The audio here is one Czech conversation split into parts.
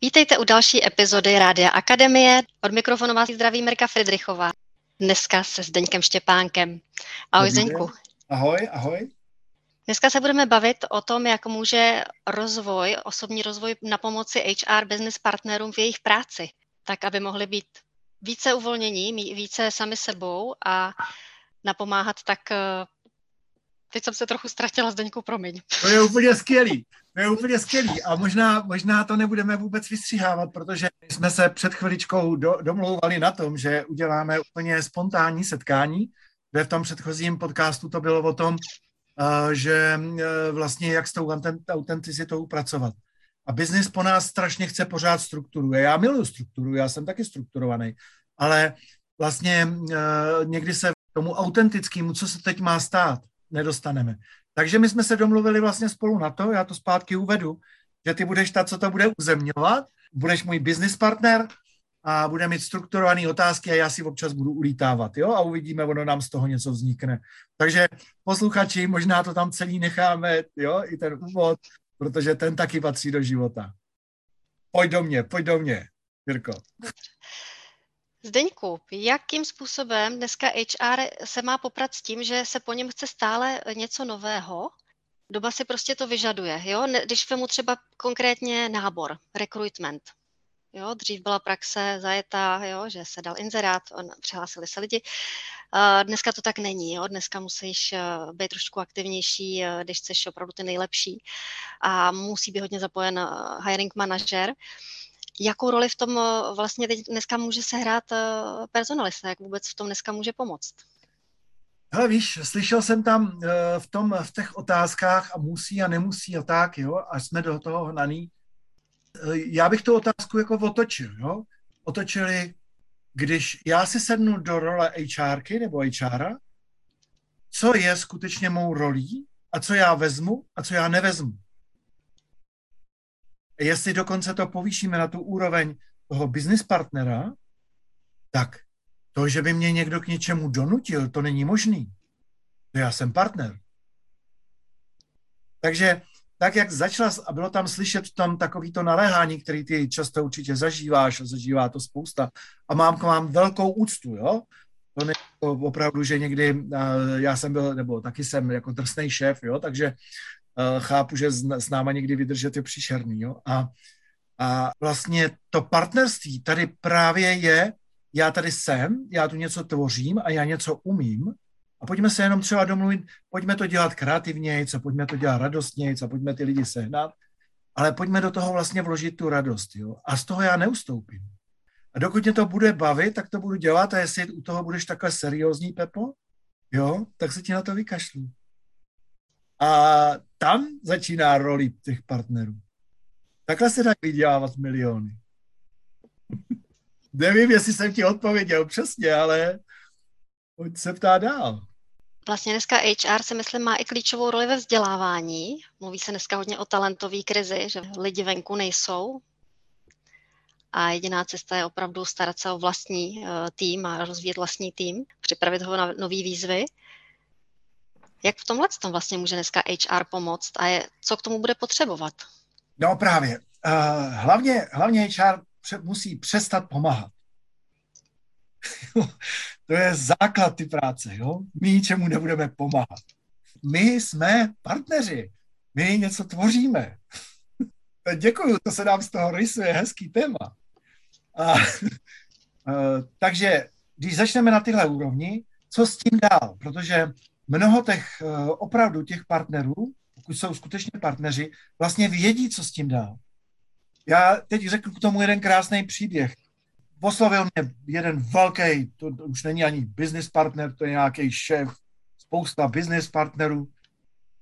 Vítejte u další epizody Rádia Akademie. Od mikrofonu vás zdraví Mirka Friedrichová. Dneska se Zdeňkem Štěpánkem. Ahoj Zdeňku. Ahoj, ahoj. Dneska se budeme bavit o tom, jak může rozvoj, osobní rozvoj na pomoci HR business partnerům v jejich práci, tak aby mohli být více uvolnění, více sami sebou a napomáhat tak Teď jsem se trochu ztratila, Zdeňku, promiň. To je úplně skvělý. To je úplně skvělý. A možná, možná to nebudeme vůbec vystřihávat, protože jsme se před chviličkou do, domlouvali na tom, že uděláme úplně spontánní setkání, kde v tom předchozím podcastu to bylo o tom, uh, že uh, vlastně jak s tou autenticitou pracovat. A biznis po nás strašně chce pořád strukturu. Já miluji strukturu, já jsem taky strukturovaný, ale vlastně uh, někdy se tomu autentickému, co se teď má stát, nedostaneme. Takže my jsme se domluvili vlastně spolu na to, já to zpátky uvedu, že ty budeš ta, co to bude uzemňovat, budeš můj business partner a bude mít strukturované otázky a já si občas budu ulítávat, jo, a uvidíme, ono nám z toho něco vznikne. Takže posluchači, možná to tam celý necháme, jo, i ten úvod, protože ten taky patří do života. Pojď do mě, pojď do mě, Jirko. Zdeňku, jakým způsobem dneska HR se má poprat s tím, že se po něm chce stále něco nového? Doba si prostě to vyžaduje. Jo? Když vemu třeba konkrétně nábor, recruitment. Jo? Dřív byla praxe zajetá, jo? že se dal inzerát, přihlásili se lidi. Dneska to tak není. Jo? Dneska musíš eh, být trošku aktivnější, eh, když chceš opravdu ty nejlepší. A musí být hodně zapojen eh, hiring manažer jakou roli v tom eh, vlastně teď dneska může sehrát eh, personalista, jak vůbec v tom dneska může pomoct? Ale víš, slyšel jsem tam eh, v, tom, v těch otázkách a musí a nemusí a tak, jo, a jsme do toho hnaný. Já bych tu otázku jako otočil, jo. Otočili, když já si sednu do role HRky nebo HRa, co je skutečně mou rolí a co já vezmu a co já nevezmu jestli dokonce to povýšíme na tu úroveň toho business partnera, tak to, že by mě někdo k něčemu donutil, to není možný. To já jsem partner. Takže tak, jak začala, a bylo tam slyšet tam takový to naléhání, který ty často určitě zažíváš, a zažívá to spousta, a mám k vám velkou úctu, jo? To není opravdu, že někdy já jsem byl, nebo taky jsem jako drsný šéf, jo? takže chápu, že s náma někdy vydržet je příšerný. Jo? A, a vlastně to partnerství tady právě je, já tady jsem, já tu něco tvořím a já něco umím a pojďme se jenom třeba domluvit, pojďme to dělat kreativněji, co pojďme to dělat radostněji, co pojďme ty lidi sehnat, ale pojďme do toho vlastně vložit tu radost. Jo? A z toho já neustoupím. A dokud mě to bude bavit, tak to budu dělat a jestli u toho budeš takhle seriózní, Pepo, jo, tak se ti na to vykašlu. A tam začíná roli těch partnerů. Takhle se dají vydělávat miliony. Nevím, jestli jsem ti odpověděl přesně, ale pojď se ptá dál. Vlastně dneska HR se myslím má i klíčovou roli ve vzdělávání. Mluví se dneska hodně o talentové krizi, že lidi venku nejsou. A jediná cesta je opravdu starat se o vlastní uh, tým a rozvíjet vlastní tým, připravit ho na nové výzvy. Jak v tomhle tom vlastně může dneska HR pomoct a je, co k tomu bude potřebovat? No právě. Uh, hlavně, hlavně HR musí přestat pomáhat. to je základ ty práce. Jo? My ničemu nebudeme pomáhat. My jsme partneři. My něco tvoříme. Děkuju, to se nám z toho rysuje hezký téma. A, uh, takže když začneme na tyhle úrovni, co s tím dál? Protože mnoho těch eh, opravdu těch partnerů, pokud jsou skutečně partneři, vlastně vědí, co s tím dál. Já teď řeknu k tomu jeden krásný příběh. Poslovil mě jeden velký, to už není ani business partner, to je nějaký šéf, spousta business partnerů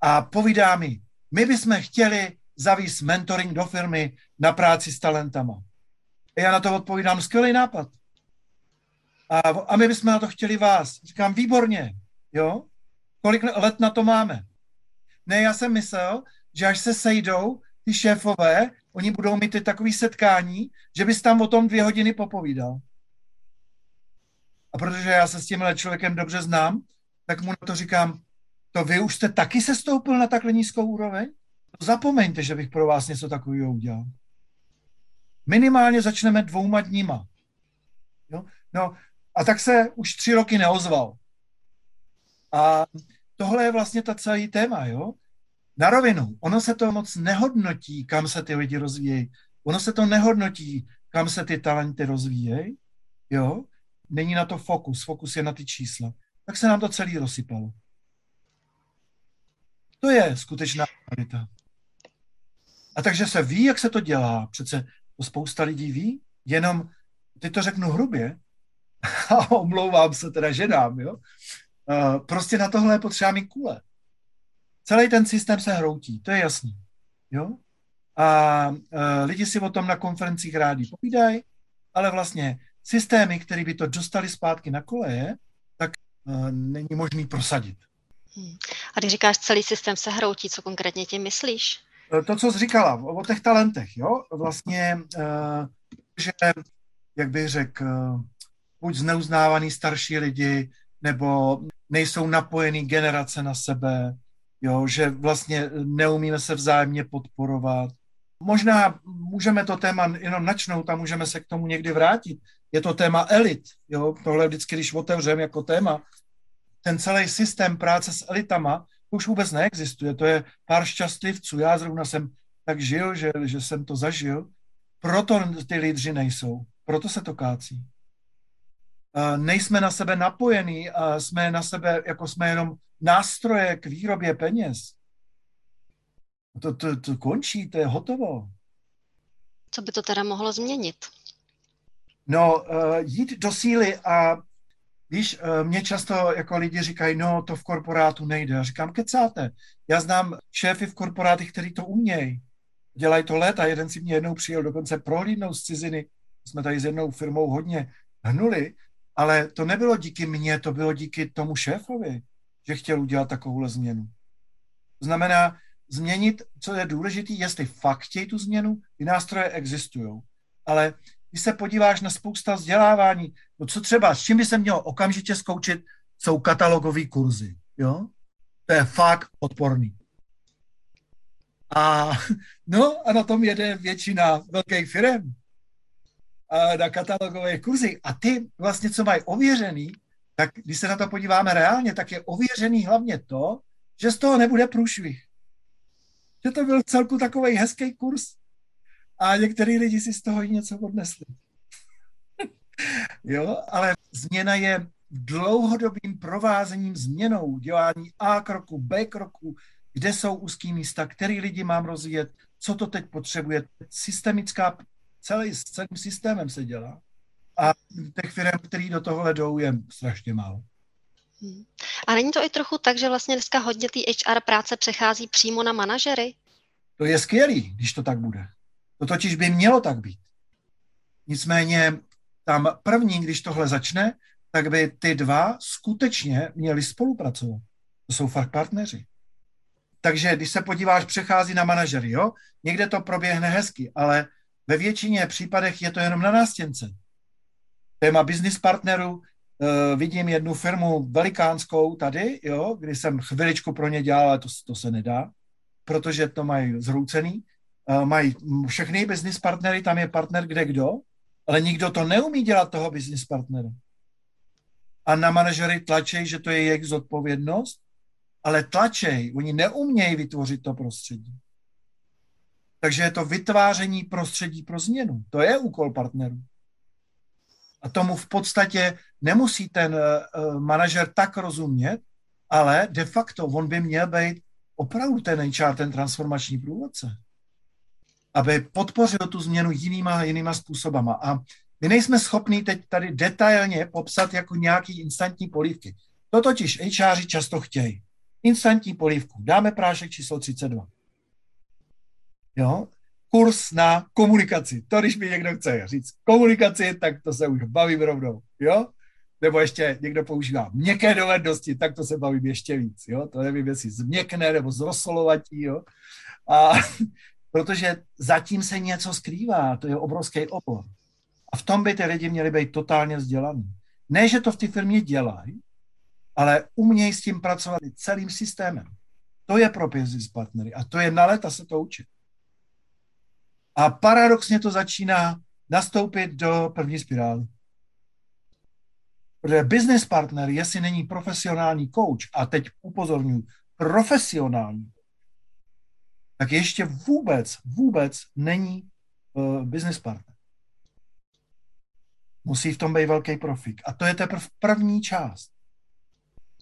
a povídá mi, my bychom chtěli zavíst mentoring do firmy na práci s talentama. A já na to odpovídám, skvělý nápad. A, a my bychom na to chtěli vás. Říkám, výborně, jo? Kolik let na to máme? Ne, já jsem myslel, že až se sejdou ty šéfové, oni budou mít ty takový setkání, že bys tam o tom dvě hodiny popovídal. A protože já se s tímhle člověkem dobře znám, tak mu na to říkám, to vy už jste taky se stoupil na takhle nízkou úroveň? Zapomeňte, že bych pro vás něco takového udělal. Minimálně začneme dvouma dníma. Jo? No a tak se už tři roky neozval. A tohle je vlastně ta celý téma, jo? Na rovinu, ono se to moc nehodnotí, kam se ty lidi rozvíjejí. Ono se to nehodnotí, kam se ty talenty rozvíjejí, jo? Není na to fokus, fokus je na ty čísla. Tak se nám to celý rozsypalo. To je skutečná realita. A takže se ví, jak se to dělá. Přece to spousta lidí ví, jenom, teď to řeknu hrubě, a omlouvám se teda ženám, jo, prostě na tohle je potřeba mít kule. Celý ten systém se hroutí, to je jasný. Jo? A a lidi si o tom na konferencích rádi povídají, ale vlastně systémy, které by to dostali zpátky na koleje, tak a, není možný prosadit. Hmm. A když říkáš, celý systém se hroutí, co konkrétně tím myslíš? To, co jsi říkala o těch talentech, jo, vlastně, uh, že, jak bych řekl, uh, buď zneuznávaný starší lidi, nebo nejsou napojený generace na sebe, jo, že vlastně neumíme se vzájemně podporovat. Možná můžeme to téma jenom načnout a můžeme se k tomu někdy vrátit. Je to téma elit. Jo? Tohle vždycky, když otevřeme jako téma, ten celý systém práce s elitama už vůbec neexistuje. To je pár šťastlivců. Já zrovna jsem tak žil, že, že jsem to zažil. Proto ty lídři nejsou. Proto se to kácí nejsme na sebe napojení a jsme na sebe, jako jsme jenom nástroje k výrobě peněz. To, to, to končí, to je hotovo. Co by to teda mohlo změnit? No, uh, jít do síly a víš, mě často jako lidi říkají, no to v korporátu nejde. Já říkám, kecáte. Já znám šéfy v korporátech, kteří to umějí. Dělají to léta. Jeden si mě jednou přijel dokonce prohlídnout z ciziny. Jsme tady s jednou firmou hodně hnuli ale to nebylo díky mně, to bylo díky tomu šéfovi, že chtěl udělat takovouhle změnu. To znamená, změnit, co je důležité, jestli fakt chtějí tu změnu, ty nástroje existují. Ale když se podíváš na spousta vzdělávání, no co třeba, s čím by se mělo okamžitě zkoučit, jsou katalogové kurzy. Jo? To je fakt odporný. A, no, a na tom jede většina velkých firm na katalogové kurzy. A ty vlastně, co mají ověřený, tak když se na to podíváme reálně, tak je ověřený hlavně to, že z toho nebude průšvih. Že to byl celku takový hezký kurz a některý lidi si z toho i něco odnesli. jo, ale změna je dlouhodobým provázením změnou, dělání A kroku, B kroku, kde jsou úzký místa, který lidi mám rozvíjet, co to teď potřebuje. Systemická celý, s celým systémem se dělá. A těch firm, který do toho jdou, je strašně málo. Hmm. A není to i trochu tak, že vlastně dneska hodně té HR práce přechází přímo na manažery? To je skvělý, když to tak bude. To totiž by mělo tak být. Nicméně tam první, když tohle začne, tak by ty dva skutečně měli spolupracovat. To jsou fakt partneři. Takže když se podíváš, přechází na manažery, jo? Někde to proběhne hezky, ale ve většině případech je to jenom na nástěnce. Téma business partnerů, uh, vidím jednu firmu velikánskou tady, jo, kdy jsem chviličku pro ně dělal, ale to, to se nedá, protože to mají zhroucený. Uh, mají všechny business partnery, tam je partner kde kdo, ale nikdo to neumí dělat toho business partnera. A na manažery tlačej, že to je jejich zodpovědnost, ale tlačej, oni neumějí vytvořit to prostředí. Takže je to vytváření prostředí pro změnu. To je úkol partnerů. A tomu v podstatě nemusí ten uh, manažer tak rozumět, ale de facto on by měl být opravdu ten HR, ten transformační průvodce. Aby podpořil tu změnu jinýma jinýma způsobama. A my nejsme schopni teď tady detailně popsat jako nějaký instantní polívky. To totiž HRi často chtějí. Instantní polívku. Dáme prášek číslo 32 jo, kurz na komunikaci. To, když mi někdo chce říct komunikaci, tak to se už bavím rovnou, jo. Nebo ještě někdo používá měkké dovednosti, tak to se bavím ještě víc, jo. To nevím, jestli změkne nebo zrosolovatí, jo. A protože zatím se něco skrývá, to je obrovský obor. A v tom by ty lidi měli být totálně vzdělaní. Ne, že to v té firmě dělají, ale umějí s tím pracovat celým systémem. To je pro business partnery a to je na léta se to učit. A paradoxně to začíná nastoupit do první spirály. Protože business partner, jestli není profesionální coach, a teď upozorňuji, profesionální, tak ještě vůbec, vůbec není uh, business partner. Musí v tom být velký profik. A to je teprve první část.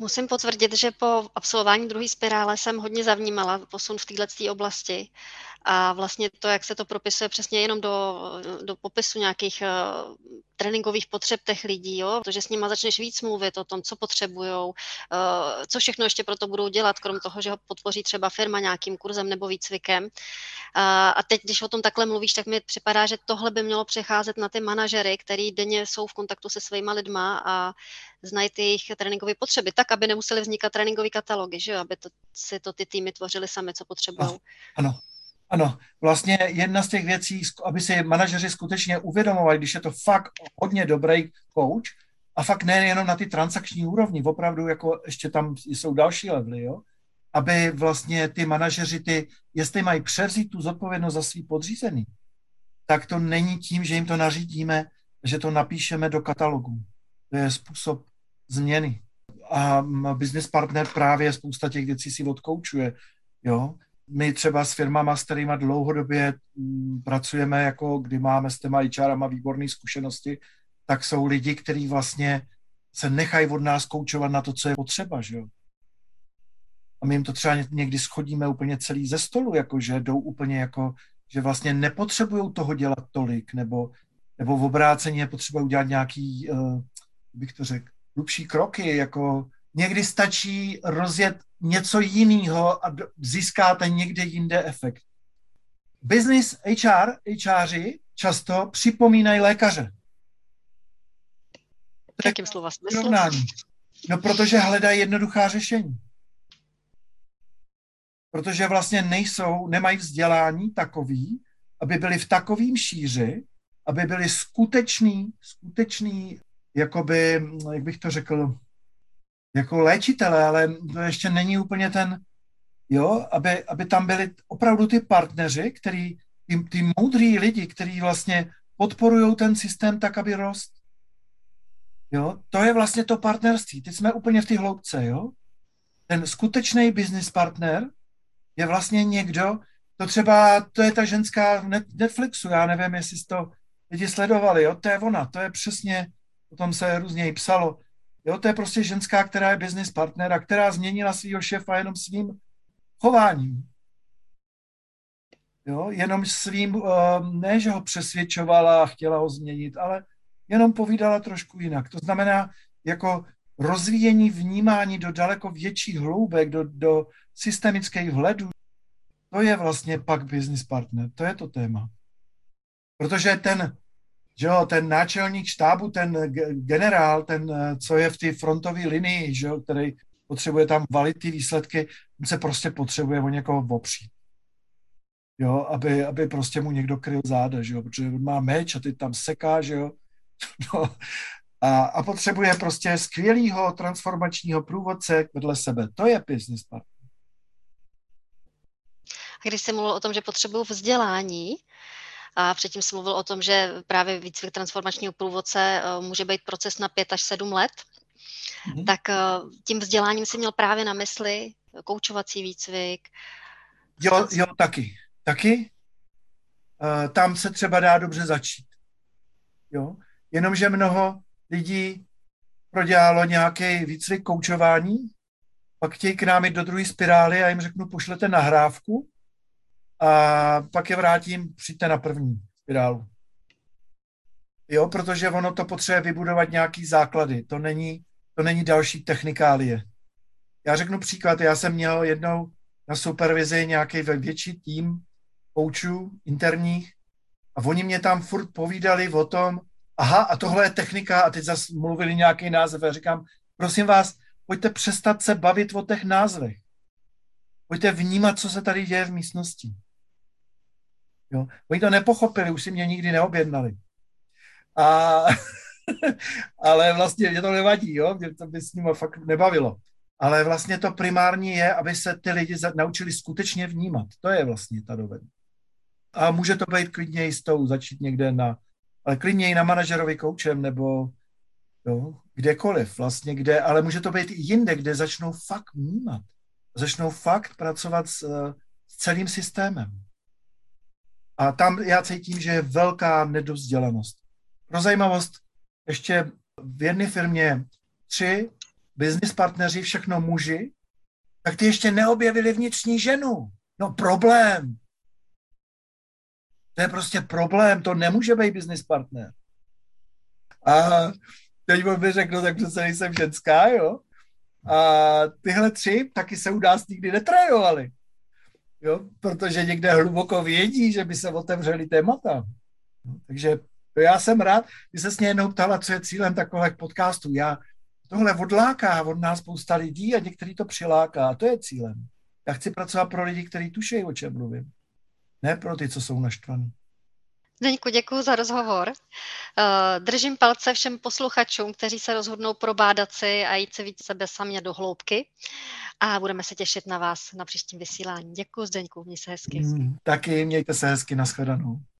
Musím potvrdit, že po absolvování druhé spirále jsem hodně zavnímala posun v této oblasti a vlastně to, jak se to propisuje přesně jenom do, do popisu nějakých uh, tréninkových potřeb těch lidí, jo? protože s nimi začneš víc mluvit o tom, co potřebují, uh, co všechno ještě pro to budou dělat, krom toho, že ho podpoří třeba firma nějakým kurzem nebo výcvikem. Uh, a teď, když o tom takhle mluvíš, tak mi připadá, že tohle by mělo přecházet na ty manažery, který denně jsou v kontaktu se svýma lidma a znají ty jejich tréninkové potřeby, tak, aby nemuseli vznikat tréninkové katalogy, že jo? aby to, si to ty týmy tvořily sami, co potřebují. Ano, ano, vlastně jedna z těch věcí, aby si manažeři skutečně uvědomovali, když je to fakt hodně dobrý coach, a fakt ne jenom na ty transakční úrovni, opravdu jako ještě tam jsou další levely, jo? aby vlastně ty manažeři, ty, jestli mají převzít tu zodpovědnost za svý podřízený, tak to není tím, že jim to nařídíme, že to napíšeme do katalogu. To je způsob změny. A business partner právě spousta těch věcí si odkoučuje. Jo? my třeba s firmama, s kterými dlouhodobě pracujeme, jako kdy máme s těma HRama výborné zkušenosti, tak jsou lidi, kteří vlastně se nechají od nás koučovat na to, co je potřeba, že jo. A my jim to třeba někdy schodíme úplně celý ze stolu, jako že jdou úplně jako, že vlastně nepotřebují toho dělat tolik, nebo, nebo v obráceně potřebují dělat nějaký, uh, bych to řekl, hlubší kroky, jako někdy stačí rozjet něco jiného a získáte někde jinde efekt. Business HR, HRi často připomínají lékaře. V jakým slova smyslu? No, protože hledají jednoduchá řešení. Protože vlastně nejsou, nemají vzdělání takový, aby byli v takovým šíři, aby byli skutečný, skutečný, jakoby, jak bych to řekl, jako léčitele, ale to ještě není úplně ten, jo, aby, aby tam byli opravdu ty partneři, který, ty, ty moudrý lidi, kteří vlastně podporují ten systém tak, aby rost. Jo, to je vlastně to partnerství. Teď jsme úplně v té hloubce, jo. Ten skutečný business partner je vlastně někdo, to třeba, to je ta ženská v Netflixu, já nevím, jestli to lidi sledovali, jo, to je ona, to je přesně, o tom se různě i psalo, Jo, to je prostě ženská, která je business partner a která změnila svého šéfa jenom svým chováním. Jo, jenom svým, uh, ne, že ho přesvědčovala a chtěla ho změnit, ale jenom povídala trošku jinak. To znamená, jako rozvíjení vnímání do daleko větších hloubek, do, do systemických vhledů, to je vlastně pak business partner, to je to téma. Protože ten že jo, ten náčelník štábu, ten generál, ten, eh, co je v té frontové linii, že jo, který potřebuje tam valit ty výsledky, on se prostě potřebuje o někoho opřít. Jo, aby, aby prostě mu někdo kryl záda, že jo, protože on má meč a ty tam seká, že jo. No, a, a potřebuje prostě skvělého transformačního průvodce vedle sebe. To je business partner. A když jsi mluvil o tom, že potřebují vzdělání, a předtím jsem mluvil o tom, že právě výcvik transformačního průvodce eh, může být proces na pět až sedm let. Mm-hmm. Tak eh, tím vzděláním si měl právě na mysli koučovací výcvik. Jo, jo, taky. Taky. Uh, tam se třeba dá dobře začít. Jo? Jenomže mnoho lidí prodělalo nějaký výcvik koučování, pak chtějí k nám jít do druhé spirály a jim řeknu, pošlete nahrávku a pak je vrátím, přijďte na první spirálu. Jo, protože ono to potřebuje vybudovat nějaký základy. To není, to není další technikálie. Já řeknu příklad. Já jsem měl jednou na supervizi nějaký větší tým koučů interních a oni mě tam furt povídali o tom, aha, a tohle je technika a teď zase mluvili nějaký název a říkám, prosím vás, pojďte přestat se bavit o těch názvech. Pojďte vnímat, co se tady děje v místnosti. Jo? Oni to nepochopili, už si mě nikdy neobjednali. A, ale vlastně mě to nevadí, jo? mě to by s nimi fakt nebavilo. Ale vlastně to primární je, aby se ty lidi naučili skutečně vnímat. To je vlastně ta dovednost. A může to být klidně i s tou, začít někde na, ale klidně i na manažerovi koučem nebo jo, kdekoliv vlastně, kde, ale může to být i jinde, kde začnou fakt vnímat. Začnou fakt pracovat s, s celým systémem. A tam já cítím, že je velká nedozdělanost. Pro zajímavost, ještě v jedné firmě tři business partneři, všechno muži, tak ty ještě neobjevili vnitřní ženu. No problém. To je prostě problém, to nemůže být business partner. A teď by řekl, no tak přece nejsem ženská, jo. A tyhle tři taky se u nás nikdy netrénovali. Jo, protože někde hluboko vědí, že by se otevřeli témata. No, takže já jsem rád, když se s mě jednou ptala, co je cílem takových podcastů. Já tohle odláká od nás spousta lidí a některý to přiláká a to je cílem. Já chci pracovat pro lidi, kteří tušejí, o čem mluvím. Ne pro ty, co jsou naštvaní. Zdeňku, děkuji za rozhovor. Eh, držím palce všem posluchačům, kteří se rozhodnou probádat si a jít se víc sebe sami do hloubky. A budeme se těšit na vás na příštím vysílání. Děkuji, Zdeňku, měj se hezky. Mm, taky mějte se hezky, nashledanou.